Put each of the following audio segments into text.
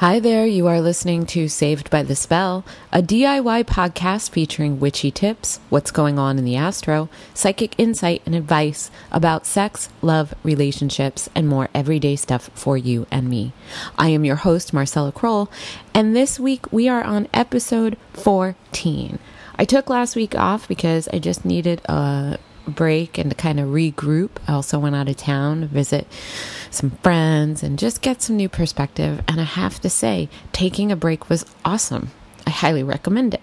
Hi there, you are listening to Saved by the Spell, a DIY podcast featuring witchy tips, what's going on in the astro, psychic insight, and advice about sex, love, relationships, and more everyday stuff for you and me. I am your host, Marcella Kroll, and this week we are on episode 14. I took last week off because I just needed a break and to kind of regroup. I also went out of town to visit some friends and just get some new perspective. And I have to say, taking a break was awesome. I highly recommend it.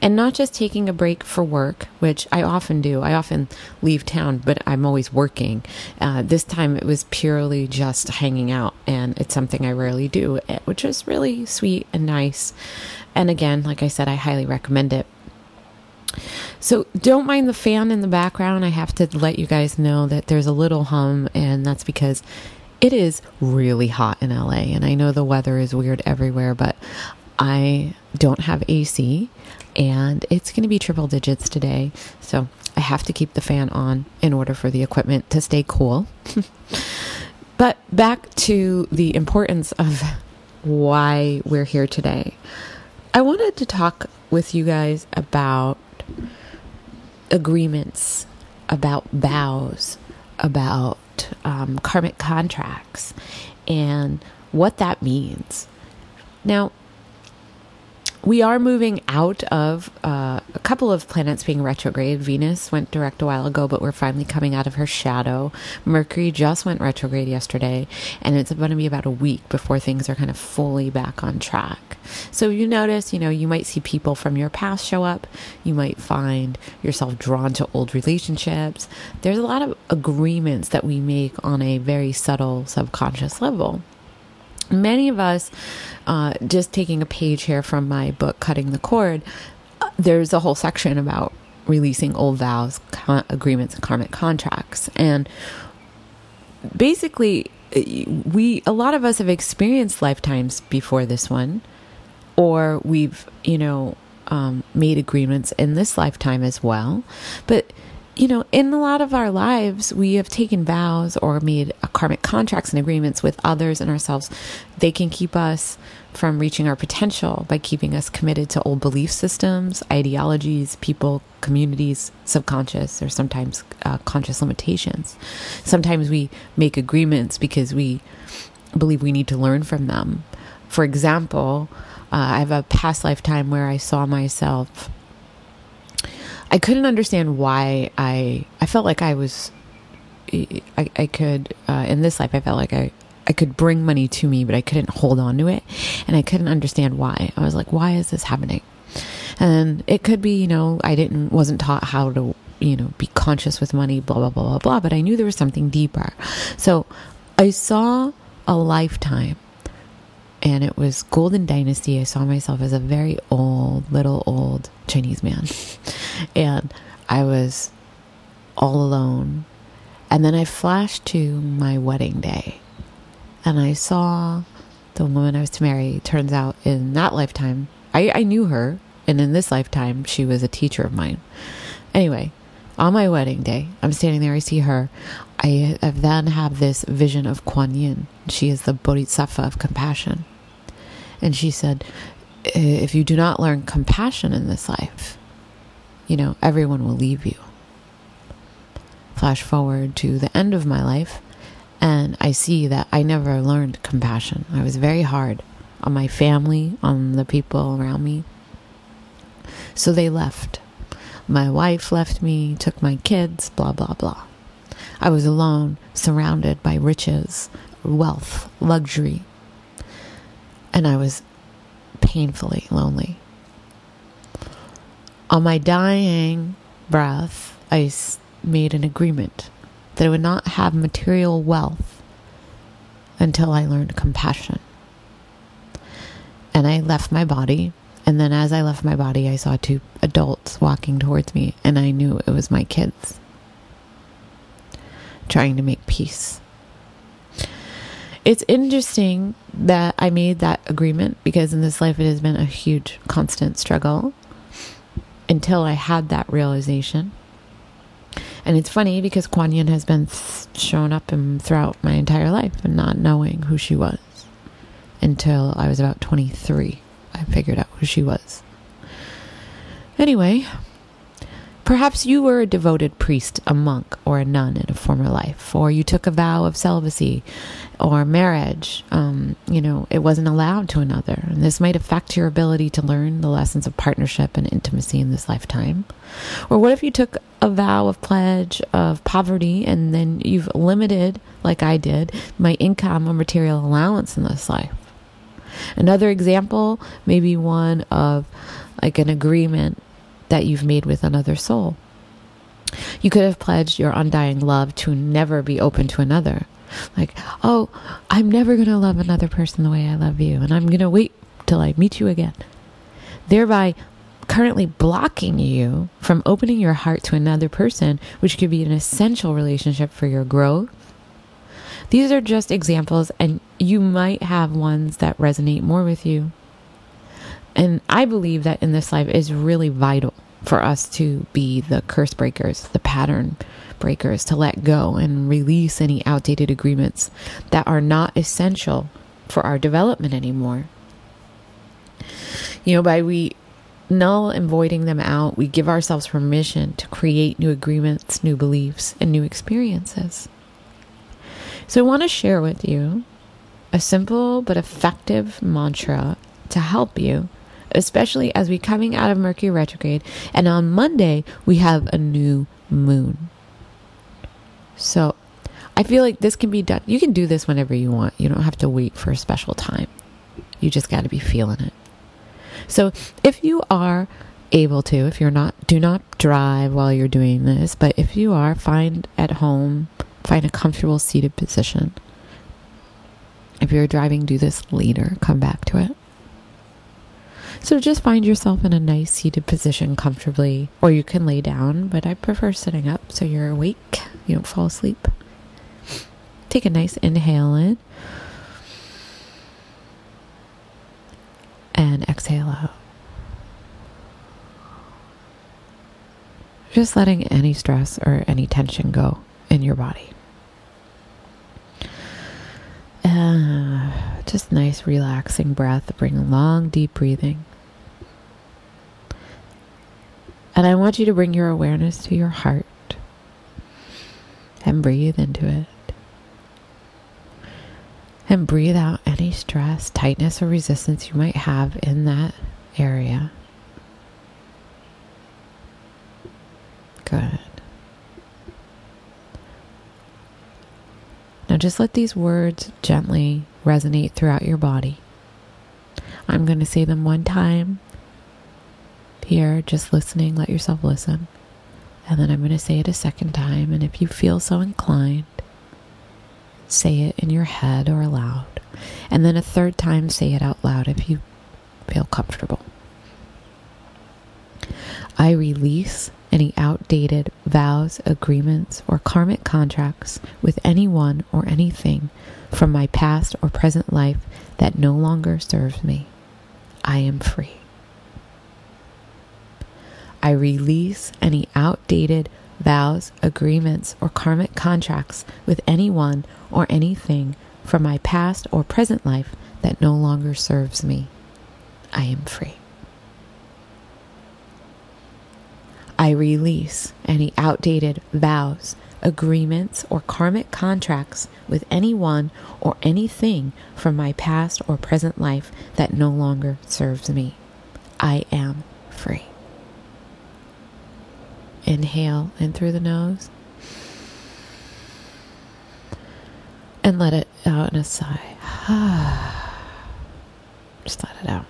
And not just taking a break for work, which I often do. I often leave town, but I'm always working. Uh, this time it was purely just hanging out, and it's something I rarely do, eh, which is really sweet and nice. And again, like I said, I highly recommend it. So don't mind the fan in the background. I have to let you guys know that there's a little hum, and that's because it is really hot in LA. And I know the weather is weird everywhere, but I don't have AC, and it's going to be triple digits today. So I have to keep the fan on in order for the equipment to stay cool. but back to the importance of why we're here today. I wanted to talk with you guys about agreements, about vows, about um, karmic contracts, and what that means. Now, we are moving out of uh, a couple of planets being retrograde. Venus went direct a while ago, but we're finally coming out of her shadow. Mercury just went retrograde yesterday, and it's going to be about a week before things are kind of fully back on track. So you notice, you know, you might see people from your past show up. You might find yourself drawn to old relationships. There's a lot of agreements that we make on a very subtle subconscious level many of us, uh, just taking a page here from my book, Cutting the Cord, uh, there's a whole section about releasing old vows, con- agreements, and karmic contracts. And basically, uh, we, a lot of us have experienced lifetimes before this one, or we've, you know, um, made agreements in this lifetime as well. But you know, in a lot of our lives, we have taken vows or made karmic contracts and agreements with others and ourselves. They can keep us from reaching our potential by keeping us committed to old belief systems, ideologies, people, communities, subconscious, or sometimes uh, conscious limitations. Sometimes we make agreements because we believe we need to learn from them. For example, uh, I have a past lifetime where I saw myself I couldn't understand why I I felt like I was I, I could uh, in this life I felt like I I could bring money to me but I couldn't hold on to it and I couldn't understand why I was like why is this happening and it could be you know I didn't wasn't taught how to you know be conscious with money blah blah blah blah blah but I knew there was something deeper so I saw a lifetime and it was Golden Dynasty. I saw myself as a very old, little old Chinese man. and I was all alone. And then I flashed to my wedding day. And I saw the woman I was to marry. Turns out in that lifetime, I, I knew her. And in this lifetime, she was a teacher of mine. Anyway, on my wedding day, I'm standing there, I see her. I then have this vision of Kuan Yin. She is the Bodhisattva of compassion. And she said, if you do not learn compassion in this life, you know, everyone will leave you. Flash forward to the end of my life, and I see that I never learned compassion. I was very hard on my family, on the people around me. So they left. My wife left me, took my kids, blah, blah, blah. I was alone, surrounded by riches, wealth, luxury. And I was painfully lonely. On my dying breath, I made an agreement that I would not have material wealth until I learned compassion. And I left my body. And then, as I left my body, I saw two adults walking towards me, and I knew it was my kids trying to make peace. It's interesting that I made that agreement because in this life it has been a huge, constant struggle until I had that realization. And it's funny because Kuan Yin has been shown up in, throughout my entire life and not knowing who she was. until I was about 23. I figured out who she was. Anyway, perhaps you were a devoted priest, a monk, or a nun in a former life, or you took a vow of celibacy or marriage. Um, you know, it wasn't allowed to another. And this might affect your ability to learn the lessons of partnership and intimacy in this lifetime. Or what if you took a vow of pledge of poverty and then you've limited, like I did, my income or material allowance in this life? Another example may be one of like an agreement that you've made with another soul. You could have pledged your undying love to never be open to another. Like, oh, I'm never going to love another person the way I love you, and I'm going to wait till I meet you again. Thereby, currently blocking you from opening your heart to another person, which could be an essential relationship for your growth. These are just examples, and you might have ones that resonate more with you. And I believe that in this life is really vital for us to be the curse breakers, the pattern breakers, to let go and release any outdated agreements that are not essential for our development anymore. You know, by we null and voiding them out, we give ourselves permission to create new agreements, new beliefs, and new experiences. So, I want to share with you a simple but effective mantra to help you especially as we're coming out of Mercury retrograde. And on Monday, we have a new moon. So I feel like this can be done. You can do this whenever you want. You don't have to wait for a special time. You just got to be feeling it. So if you are able to, if you're not, do not drive while you're doing this, but if you are, find at home, find a comfortable seated position. If you're driving, do this later. Come back to it. So just find yourself in a nice seated position comfortably, or you can lay down, but I prefer sitting up so you're awake, you don't fall asleep. Take a nice inhale in and exhale out. Just letting any stress or any tension go in your body. Uh, just nice, relaxing breath. Bring long, deep breathing. And I want you to bring your awareness to your heart and breathe into it. And breathe out any stress, tightness, or resistance you might have in that area. Good. Now just let these words gently resonate throughout your body. I'm going to say them one time here, just listening, let yourself listen. And then I'm going to say it a second time. And if you feel so inclined, say it in your head or aloud. And then a third time, say it out loud if you feel comfortable. I release any outdated vows, agreements, or karmic contracts with anyone or anything from my past or present life that no longer serves me. I am free. I release any outdated vows, agreements, or karmic contracts with anyone or anything from my past or present life that no longer serves me. I am free. I release any outdated vows, agreements, or karmic contracts with anyone or anything from my past or present life that no longer serves me. I am free. Inhale in through the nose. And let it out in a sigh. Just let it out.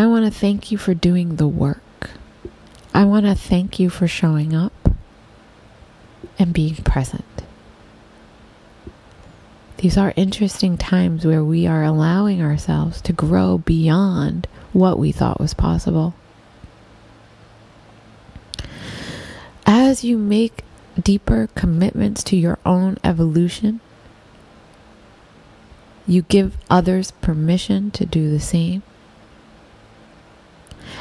I want to thank you for doing the work. I want to thank you for showing up and being present. These are interesting times where we are allowing ourselves to grow beyond what we thought was possible. As you make deeper commitments to your own evolution, you give others permission to do the same.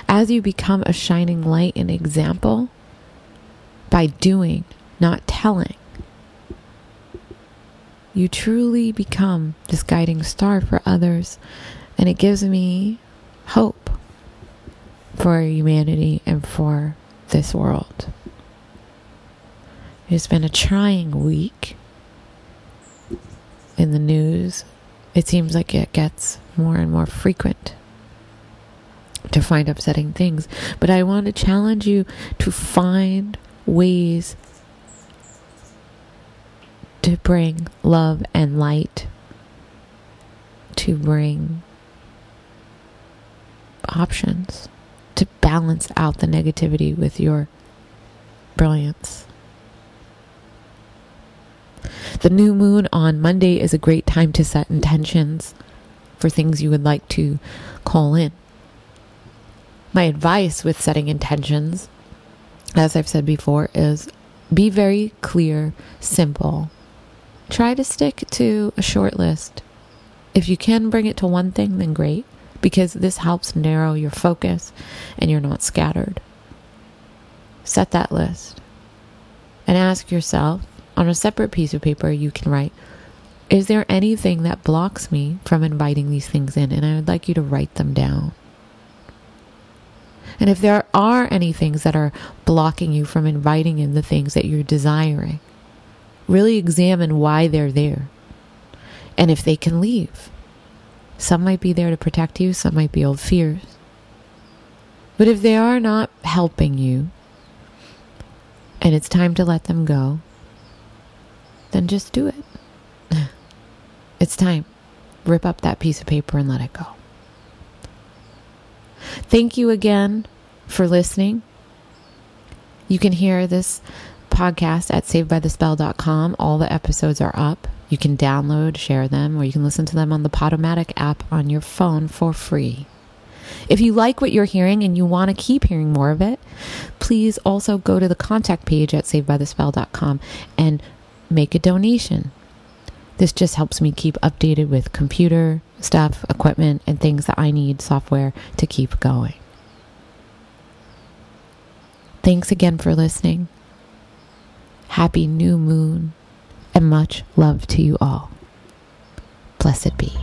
As you become a shining light and example by doing, not telling, you truly become this guiding star for others. And it gives me hope for humanity and for this world. It's been a trying week in the news. It seems like it gets more and more frequent to find upsetting things. But I want to challenge you to find ways to bring love and light, to bring options, to balance out the negativity with your brilliance. The new moon on Monday is a great time to set intentions for things you would like to call in. My advice with setting intentions, as I've said before, is be very clear, simple. Try to stick to a short list. If you can bring it to one thing, then great, because this helps narrow your focus and you're not scattered. Set that list and ask yourself on a separate piece of paper, you can write, Is there anything that blocks me from inviting these things in? And I would like you to write them down. And if there are any things that are blocking you from inviting in the things that you're desiring, really examine why they're there and if they can leave. Some might be there to protect you, some might be old fears. But if they are not helping you and it's time to let them go, then just do it. It's time. Rip up that piece of paper and let it go. Thank you again for listening. You can hear this podcast at savedbythespell.com. All the episodes are up. You can download, share them, or you can listen to them on the Podomatic app on your phone for free. If you like what you're hearing and you want to keep hearing more of it, please also go to the contact page at savedbythespell.com and make a donation. This just helps me keep updated with computer stuff, equipment, and things that I need, software to keep going. Thanks again for listening. Happy new moon and much love to you all. Blessed be.